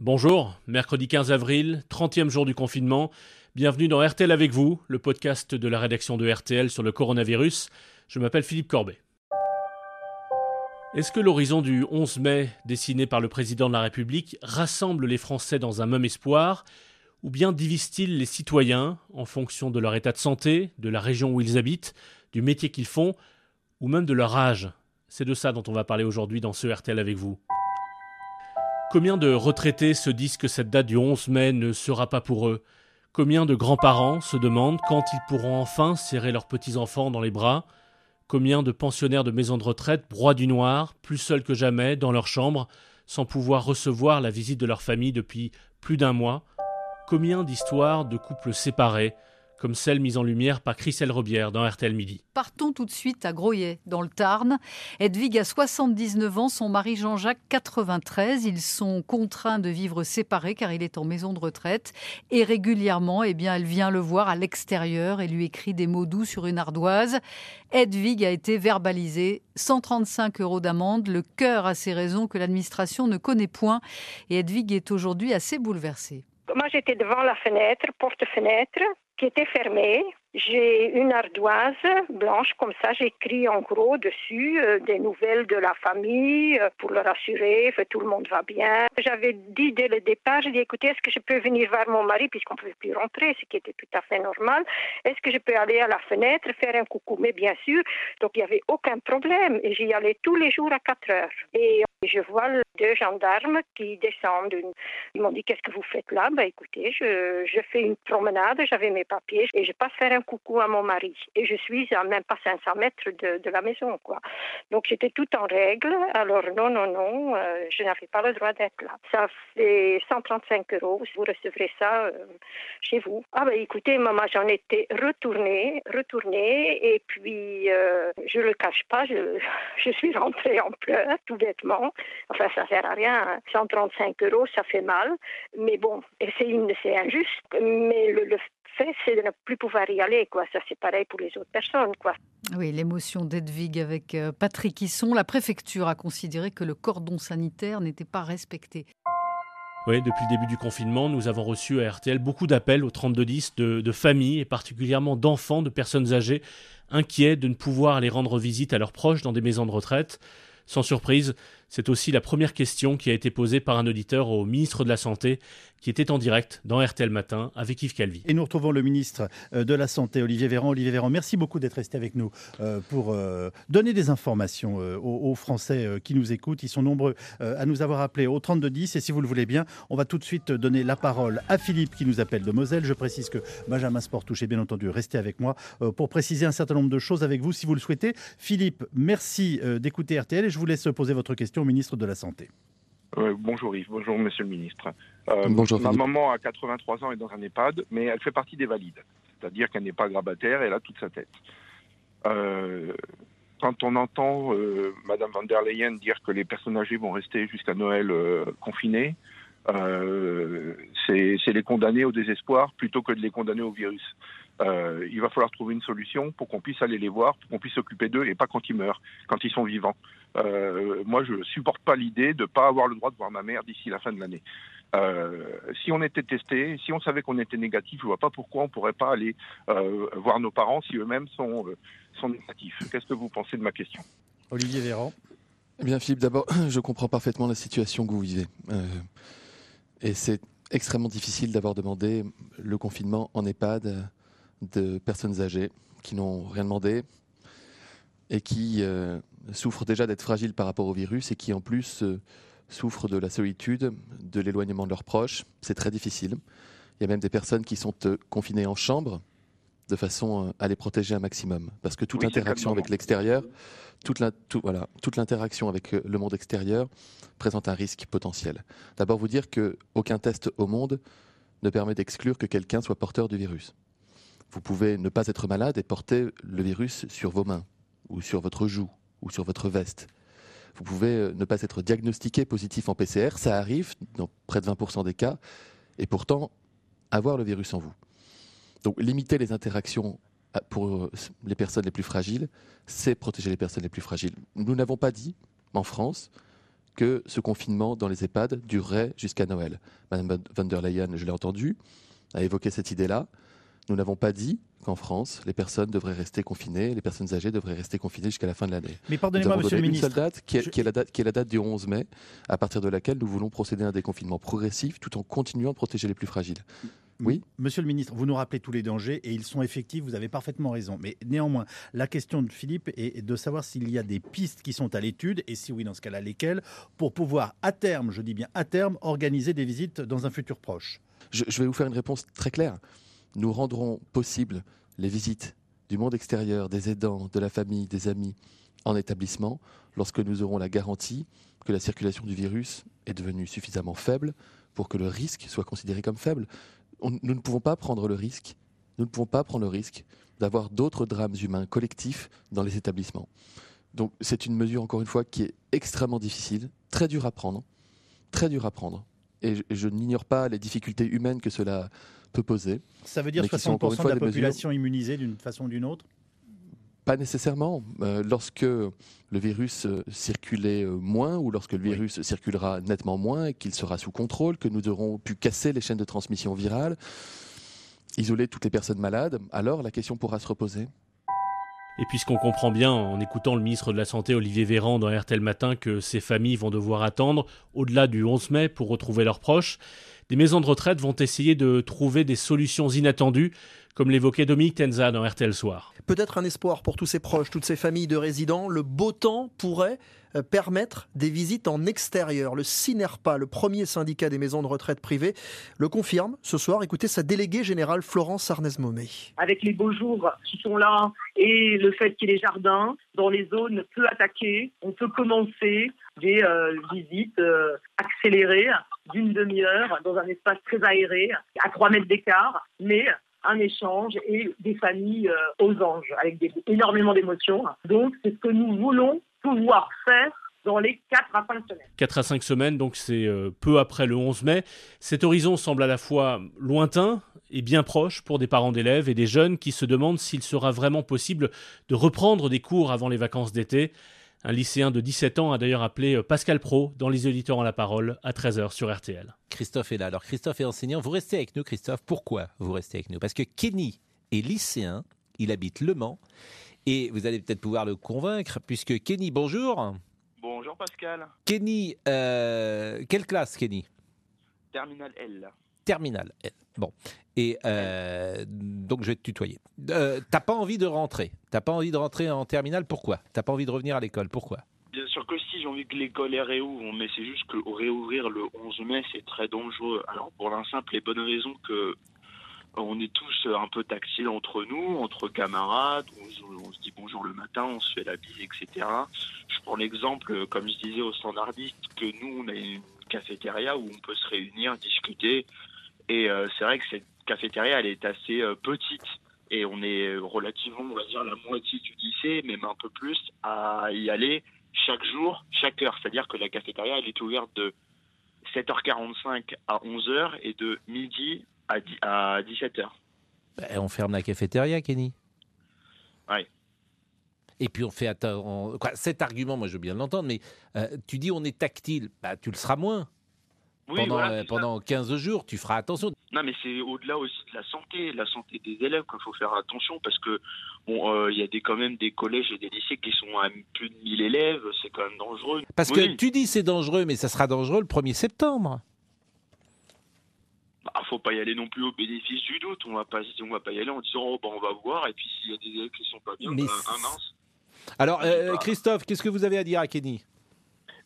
Bonjour, mercredi 15 avril, 30e jour du confinement. Bienvenue dans RTL avec vous, le podcast de la rédaction de RTL sur le coronavirus. Je m'appelle Philippe Corbet. Est-ce que l'horizon du 11 mai, dessiné par le président de la République, rassemble les Français dans un même espoir? Ou bien divise-t-il les citoyens en fonction de leur état de santé, de la région où ils habitent, du métier qu'ils font, ou même de leur âge? C'est de ça dont on va parler aujourd'hui dans ce RTL avec vous. Combien de retraités se disent que cette date du 11 mai ne sera pas pour eux? Combien de grands-parents se demandent quand ils pourront enfin serrer leurs petits-enfants dans les bras? Combien de pensionnaires de maisons de retraite broient du noir, plus seuls que jamais, dans leur chambre, sans pouvoir recevoir la visite de leur famille depuis plus d'un mois? Combien d'histoires de couples séparés comme celle mise en lumière par Christelle Robière dans RTL Midi. Partons tout de suite à Groyet, dans le Tarn. Edwige a 79 ans, son mari Jean-Jacques 93. Ils sont contraints de vivre séparés car il est en maison de retraite. Et régulièrement, eh bien, elle vient le voir à l'extérieur et lui écrit des mots doux sur une ardoise. Edwige a été verbalisée. 135 euros d'amende, le cœur à ses raisons que l'administration ne connaît point. Et Edwige est aujourd'hui assez bouleversée. Moi, j'étais devant la fenêtre, porte-fenêtre, qui était fermée. J'ai une ardoise blanche comme ça, j'écris en gros dessus euh, des nouvelles de la famille euh, pour leur assurer que tout le monde va bien. J'avais dit dès le départ, j'ai dit écoutez, est-ce que je peux venir voir mon mari puisqu'on ne pouvait plus rentrer, ce qui était tout à fait normal. Est-ce que je peux aller à la fenêtre faire un coucou? Mais bien sûr, donc il n'y avait aucun problème et j'y allais tous les jours à 4 heures. Et je vois deux gendarmes qui descendent. Ils m'ont dit qu'est-ce que vous faites là? Ben écoutez, je, je fais une promenade, j'avais mes papiers et je passe faire un coucou à mon mari. Et je suis à même pas 500 mètres de, la maison, quoi. Donc j'étais tout en règle. Alors non, non, non, euh, je n'avais pas le droit d'être là. Ça fait 135 euros. Vous recevrez ça euh, chez vous. Ah ben écoutez, maman, j'en étais retournée, retournée. Et puis, euh, je le cache pas, je, je suis rentrée en pleurs, tout bêtement. Enfin, ça sert à rien. 135 hein. euros, ça fait mal. Mais bon, c'est injuste. Mais le, le fait, c'est de ne plus pouvoir y aller. Quoi. Ça, c'est pareil pour les autres personnes. Quoi. Oui, l'émotion d'Edwig avec euh, Patrick Hisson. La préfecture a considéré que le cordon sanitaire n'était pas respecté. Oui, depuis le début du confinement, nous avons reçu à RTL beaucoup d'appels au 3210 de, de familles et particulièrement d'enfants, de personnes âgées, inquiets de ne pouvoir aller rendre visite à leurs proches dans des maisons de retraite. Sans surprise, c'est aussi la première question qui a été posée par un auditeur au ministre de la Santé qui était en direct dans RTL Matin avec Yves Calvi. Et nous retrouvons le ministre euh, de la Santé, Olivier Véran. Olivier Véran, merci beaucoup d'être resté avec nous euh, pour euh, donner des informations aux, Français qui nous écoutent. Ils sont nombreux à nous avoir appelés au 3210 et si vous le voulez bien, on va tout de suite donner la parole à Philippe qui nous appelle de Moselle. Je précise que Benjamin Sportouche est bien entendu resté avec moi pour préciser un certain nombre de choses avec vous si vous le souhaitez. Philippe, merci d'écouter RTL et je vous laisse poser votre question au ministre de la Santé. Euh, bonjour Yves, bonjour Monsieur le Ministre. Euh, bonjour, ma maman a 83 ans et dans un EHPAD, mais elle fait partie des valides, c'est-à-dire qu'elle n'est pas grabataire, elle a toute sa tête. Euh, quand on entend Madame van der Leyen dire que les personnes âgées vont rester jusqu'à Noël confinées, c'est les condamner au désespoir plutôt que de les condamner au virus. Euh, il va falloir trouver une solution pour qu'on puisse aller les voir, pour qu'on puisse s'occuper d'eux et pas quand ils meurent, quand ils sont vivants. Euh, moi, je supporte pas l'idée de pas avoir le droit de voir ma mère d'ici la fin de l'année. Euh, si on était testé, si on savait qu'on était négatif, je vois pas pourquoi on pourrait pas aller euh, voir nos parents si eux-mêmes sont, euh, sont négatifs. Qu'est-ce que vous pensez de ma question? Olivier Véran. Eh bien, Philippe, d'abord, je comprends parfaitement la situation que vous vivez. et c'est extrêmement difficile d'avoir demandé le confinement en EHPAD de personnes âgées qui n'ont rien demandé et qui euh, souffrent déjà d'être fragiles par rapport au virus et qui en plus euh, souffrent de la solitude, de l'éloignement de leurs proches. C'est très difficile. Il y a même des personnes qui sont euh, confinées en chambre de façon à les protéger un maximum. Parce que toute l'interaction avec l'extérieur, toute, voilà, toute l'interaction avec le monde extérieur présente un risque potentiel. D'abord vous dire qu'aucun test au monde ne permet d'exclure que quelqu'un soit porteur du virus. Vous pouvez ne pas être malade et porter le virus sur vos mains, ou sur votre joue, ou sur votre veste. Vous pouvez euh, ne pas être diagnostiqué positif en PCR, ça arrive dans près de 20% des cas, et pourtant avoir le virus en vous. Donc limiter les interactions euh, pour euh, les personnes les plus fragiles, c'est protéger les personnes les plus fragiles. Nous n'avons pas dit, en France, que ce confinement dans les EHPAD durerait jusqu'à Noël. Madame van der Leyen, je l'ai entendu, a évoqué cette idée-là. Nous n'avons pas dit qu'en France, les personnes devraient rester confinées, les personnes âgées devraient rester confinées jusqu'à la fin de l'année. Mais pardonnez-moi, monsieur le ministre. Une seule date, qui est, la date, qui est la date du 11 mai, à partir de laquelle nous voulons procéder à un déconfinement progressif tout en continuant de protéger les plus fragiles. Oui? Monsieur le ministre, vous nous rappelez tous les dangers et ils sont effectifs, vous avez parfaitement raison. Mais néanmoins, la question de Philippe est de savoir s'il y a des pistes qui sont à l'étude et si oui, dans ce cas-là, lesquelles, pour pouvoir à terme, je dis bien à terme, organiser des visites dans un futur proche. Je, je vais vous faire une réponse très claire. Nous rendrons possible les visites du monde extérieur, des aidants, de la famille, des amis en établissement lorsque nous aurons la garantie que la circulation du virus est devenue suffisamment faible pour que le risque soit considéré comme faible nous ne pouvons pas prendre le risque, nous ne pouvons pas prendre le risque d'avoir d'autres drames humains collectifs dans les établissements. Donc c'est une mesure, encore une fois, qui est extrêmement difficile, très dure à prendre, très dure à prendre. Et je, n'ignore pas les difficultés humaines que cela peut poser. Ça veut dire 60% de la population immunisée d'une façon ou d'une autre? Pas nécessairement. Euh, lorsque le virus euh, circulait euh, moins ou lorsque le virus circulera nettement moins et qu'il sera sous contrôle, que nous aurons pu casser les chaînes de transmission virale, isoler toutes les personnes malades, alors la question pourra se reposer. Et puisqu'on comprend bien en écoutant le ministre de la Santé Olivier Véran dans RTL Matin que ces familles vont devoir attendre au-delà du 11 mai pour retrouver leurs proches, des maisons de retraite vont essayer de trouver des solutions inattendues comme l'évoquait Dominique Tenza dans RTL Soir. Peut-être un espoir pour tous ces proches, toutes ces familles de résidents. Le beau temps pourrait euh, permettre des visites en extérieur. Le CINERPA, le premier syndicat des maisons de retraite privées, le confirme ce soir. Écoutez sa déléguée générale Florence Arnez-Momé. Avec les beaux jours qui sont là et le fait qu'il y ait des jardins dans les zones peu attaquées, on peut commencer des euh, visites euh, accélérées d'une demi-heure dans un espace très aéré, à 3 mètres d'écart, mais un échange et des familles euh, aux anges avec énormément d'émotions. Donc c'est ce que nous voulons pouvoir faire dans les 4 à 5 semaines. 4 à 5 semaines, donc c'est euh, peu après le 11 mai. Cet horizon semble à la fois lointain et bien proche pour des parents d'élèves et des jeunes qui se demandent s'il sera vraiment possible de reprendre des cours avant les vacances d'été. Un lycéen de 17 ans a d'ailleurs appelé euh, Pascal Pro dans Les auditeurs en la parole à 13h sur RTL. Christophe est là. Alors Christophe est enseignant. Vous restez avec nous, Christophe. Pourquoi vous restez avec nous? Parce que Kenny est lycéen. Il habite Le Mans. Et vous allez peut-être pouvoir le convaincre, puisque Kenny, bonjour. Bonjour Pascal. Kenny, euh, quelle classe Kenny? Terminal L. Terminal L. Bon. Et euh, donc je vais te tutoyer. Euh, t'as pas envie de rentrer T'as pas envie de rentrer en terminale Pourquoi? T'as pas envie de revenir à l'école Pourquoi? Bien sûr que si, j'ai envie que l'école est réouvre, mais c'est juste que réouvrir le 11 mai, c'est très dangereux. Alors pour la simple et bonne raison que on est tous un peu tactiles entre nous, entre camarades, on, se dit bonjour le matin, on se fait la bise, etc. Je prends l'exemple, comme je disais au standardiste, que nous, on a une cafétéria où on peut se réunir, discuter, et euh, c'est vrai que cette cafétéria, elle est assez euh, petite et on est relativement, on va dire, la moitié du lycée, même un peu plus, à y aller chaque jour, chaque heure. C'est-à-dire que la cafétéria, elle est ouverte de 7h45 à 11h et de midi à, 17h. Ben, on ferme la cafétéria, Kenny. Oui. Et puis on fait Quoi, cet argument, moi je veux bien l'entendre, mais euh, tu dis on est tactile, bah, tu le seras moins pendant, euh, pendant 15 jours, tu feras attention. Non, mais c'est au-delà aussi de la santé, la santé des élèves qu'il faut faire attention parce que bon, euh, il y a des, quand même des collèges et des lycées qui sont à plus de 1000 élèves, c'est quand même dangereux. Parce que tu dis c'est dangereux, mais ça sera dangereux le 1er septembre. Bah, faut pas y aller non plus au bénéfice du doute. On va pas, on va pas y aller en disant oh, bah, on va voir et puis s'il y a des élèves qui sont pas bien, bah, un mince. Alors, euh, Christophe, qu'est-ce que vous avez à dire à Kenny?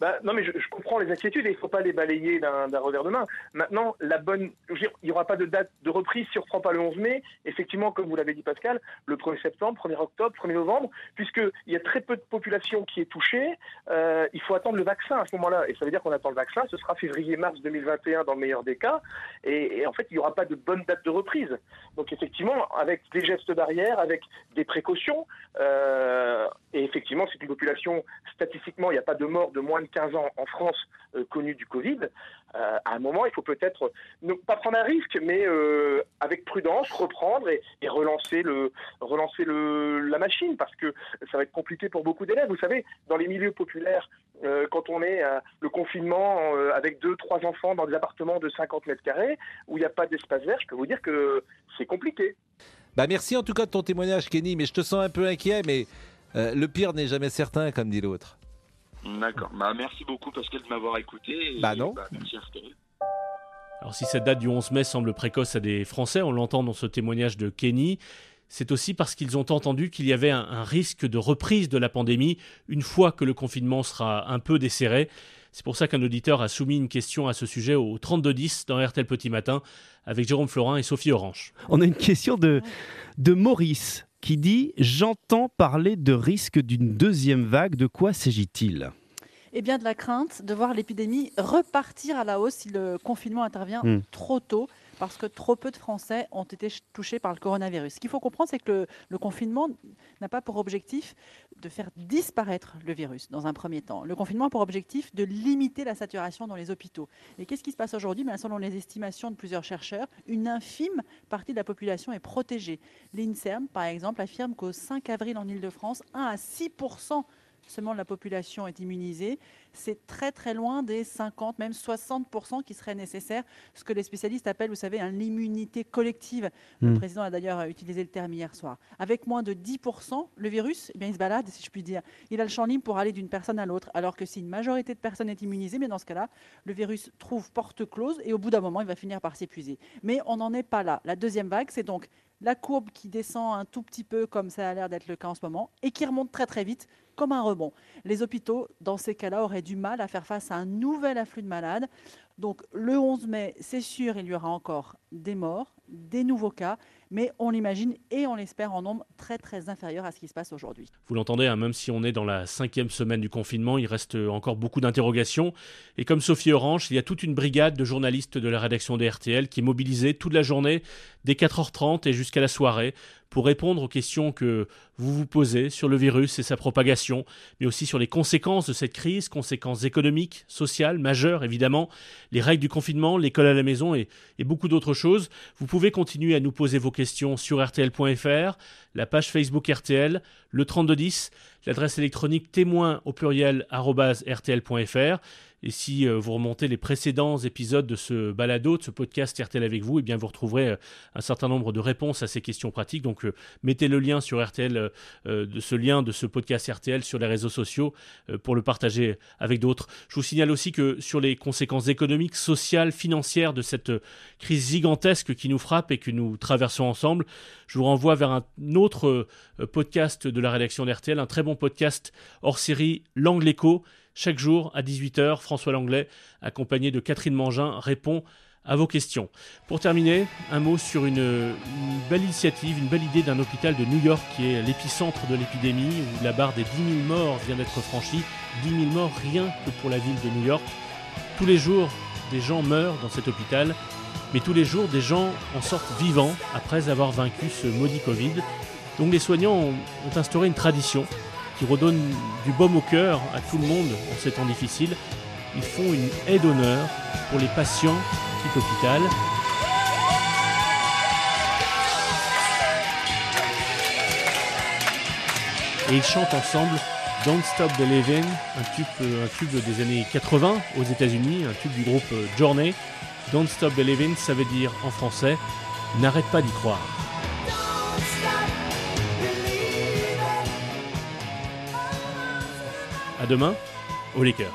Bah, non, mais je, comprends les inquiétudes et il ne faut pas les balayer d'un revers de main. Maintenant, la bonne, il n'y aura pas de date de reprise si pas le 11 mai. Effectivement, comme vous l'avez dit Pascal, le 1er septembre, 1er octobre, 1er novembre, puisqu'il y a très peu de population qui est touchée, euh, il faut attendre le vaccin à ce moment-là. Et ça veut dire qu'on attend le vaccin, ce sera février-mars 2021 dans le meilleur des cas. Et, en fait, il n'y aura pas de bonne date de reprise. Donc effectivement, avec des gestes barrières, avec des précautions, euh, et effectivement, c'est une population, statistiquement, il n'y a pas de mort de moins de 15 ans en France euh, du Covid, euh, à un moment, il faut peut-être ne pas prendre un risque, mais euh, avec prudence, reprendre et, relancer, le, relancer le, la machine, parce que ça va être compliqué pour beaucoup d'élèves. Vous savez, dans les milieux populaires, euh, quand on est le confinement avec deux, trois enfants dans des appartements de 50 mètres carrés où il n'y a pas d'espace vert, je peux vous dire que c'est compliqué. Bah merci en tout cas de ton témoignage, Kenny, mais je te sens un peu inquiet, mais le pire n'est jamais certain, comme dit l'autre. D'accord. Bah, merci beaucoup, Pascal, de m'avoir écouté. bah non. Bah, merci RTL. Alors si cette date du 11 mai semble précoce à des Français, on l'entend dans ce témoignage de Kenny, c'est aussi parce qu'ils ont entendu qu'il y avait un, risque de reprise de la pandémie une fois que le confinement sera un peu desserré. C'est pour ça qu'un auditeur a soumis une question à ce sujet au 3210 dans RTL Petit Matin avec Jérôme Florin et Sophie Orange. On a une question de, de Maurice qui dit J'entends parler de risque d'une deuxième vague. De quoi s'agit-il? Eh bien, de la crainte de voir l'épidémie repartir à la hausse si le confinement intervient hmm. trop tôt parce que trop peu de Français ont été touchés par le coronavirus. Ce qu'il faut comprendre, c'est que le, confinement n'a pas pour objectif de faire disparaître le virus dans un premier temps. Le confinement a pour objectif de limiter la saturation dans les hôpitaux. Et qu'est-ce qui se passe aujourd'hui? Ben, Selon les estimations de plusieurs chercheurs, une infime partie de la population est protégée. L'INSERM, par exemple, affirme qu'au 5 avril en Ile-de-France, 1 à 6 seulement la population est immunisée. C'est très très loin des 50, même 60% qui seraient nécessaires, ce que les spécialistes appellent, vous savez, l'immunité collective. Le hmm. président a d'ailleurs utilisé le terme hier soir. Avec moins de 10%, le virus, eh bien, il se balade, si je puis dire. Il a le champ libre pour aller d'une personne à l'autre, alors que si une majorité de personnes est immunisée, mais dans ce cas-là, le virus trouve porte close et au bout d'un moment, il va finir par s'épuiser. Mais on n'en est pas là. La deuxième vague, c'est donc la courbe qui descend un tout petit peu, comme ça a l'air d'être le cas en ce moment, et qui remonte très très vite, comme un rebond. Les hôpitaux, dans ces cas-là, auraient du mal à faire face à un nouvel afflux de malades. Donc le 11 mai, c'est sûr, il y aura encore des morts, des nouveaux cas, mais on l'imagine et on l'espère en nombre très très inférieur à ce qui se passe aujourd'hui. Vous l'entendez, hein, même si on est dans la cinquième semaine du confinement, il reste encore beaucoup d'interrogations. Et comme Sophie Orange, il y a toute une brigade de journalistes de la rédaction des RTL qui est mobilisée toute la journée, dès 4h30 et jusqu'à la soirée, pour répondre aux questions que vous vous posez sur le virus et sa propagation, mais aussi sur les conséquences de cette crise, conséquences économiques, sociales, majeures évidemment, les règles du confinement, l'école à la maison et, beaucoup d'autres choses. Vous pouvez continuer à nous poser vos questions sur rtl.fr, la page Facebook RTL, le 3210, l'adresse électronique témoin au pluriel rtl.fr. Et si euh, vous remontez les précédents épisodes de ce balado, de ce podcast RTL avec vous, eh bien vous retrouverez euh, un certain nombre de réponses à ces questions pratiques. Donc euh, mettez le lien sur RTL, de ce lien de ce podcast RTL sur les réseaux sociaux pour le partager avec d'autres. Je vous signale aussi que sur les conséquences économiques, sociales, financières de cette crise gigantesque qui nous frappe et que nous traversons ensemble, je vous renvoie vers un autre podcast de la rédaction d'RTL, un très bon podcast hors série, L'Angle Écho chaque jour, à 18h, François Langlais, accompagné de Catherine Mangin, répond à vos questions. Pour terminer, un mot sur une, belle initiative, une belle idée d'un hôpital de New York qui est l'épicentre de l'épidémie, où la barre des 10 000 morts vient d'être franchie. 10 000 morts rien que pour la ville de New York. Tous les jours, des gens meurent dans cet hôpital, mais tous les jours, des gens en sortent vivants après avoir vaincu ce maudit Covid. Donc les soignants ont instauré une tradition qui redonnent du baume au cœur à tout le monde en ces temps difficiles. Ils font une aide d'honneur pour les patients qui l'hôpital. Et ils chantent ensemble Don't Stop Believing, un tube, un tube des années 80 aux États-Unis, un tube du groupe Journey. Don't Stop Believing, ça veut dire en français N'arrête pas d'y croire. À demain, au Lakers.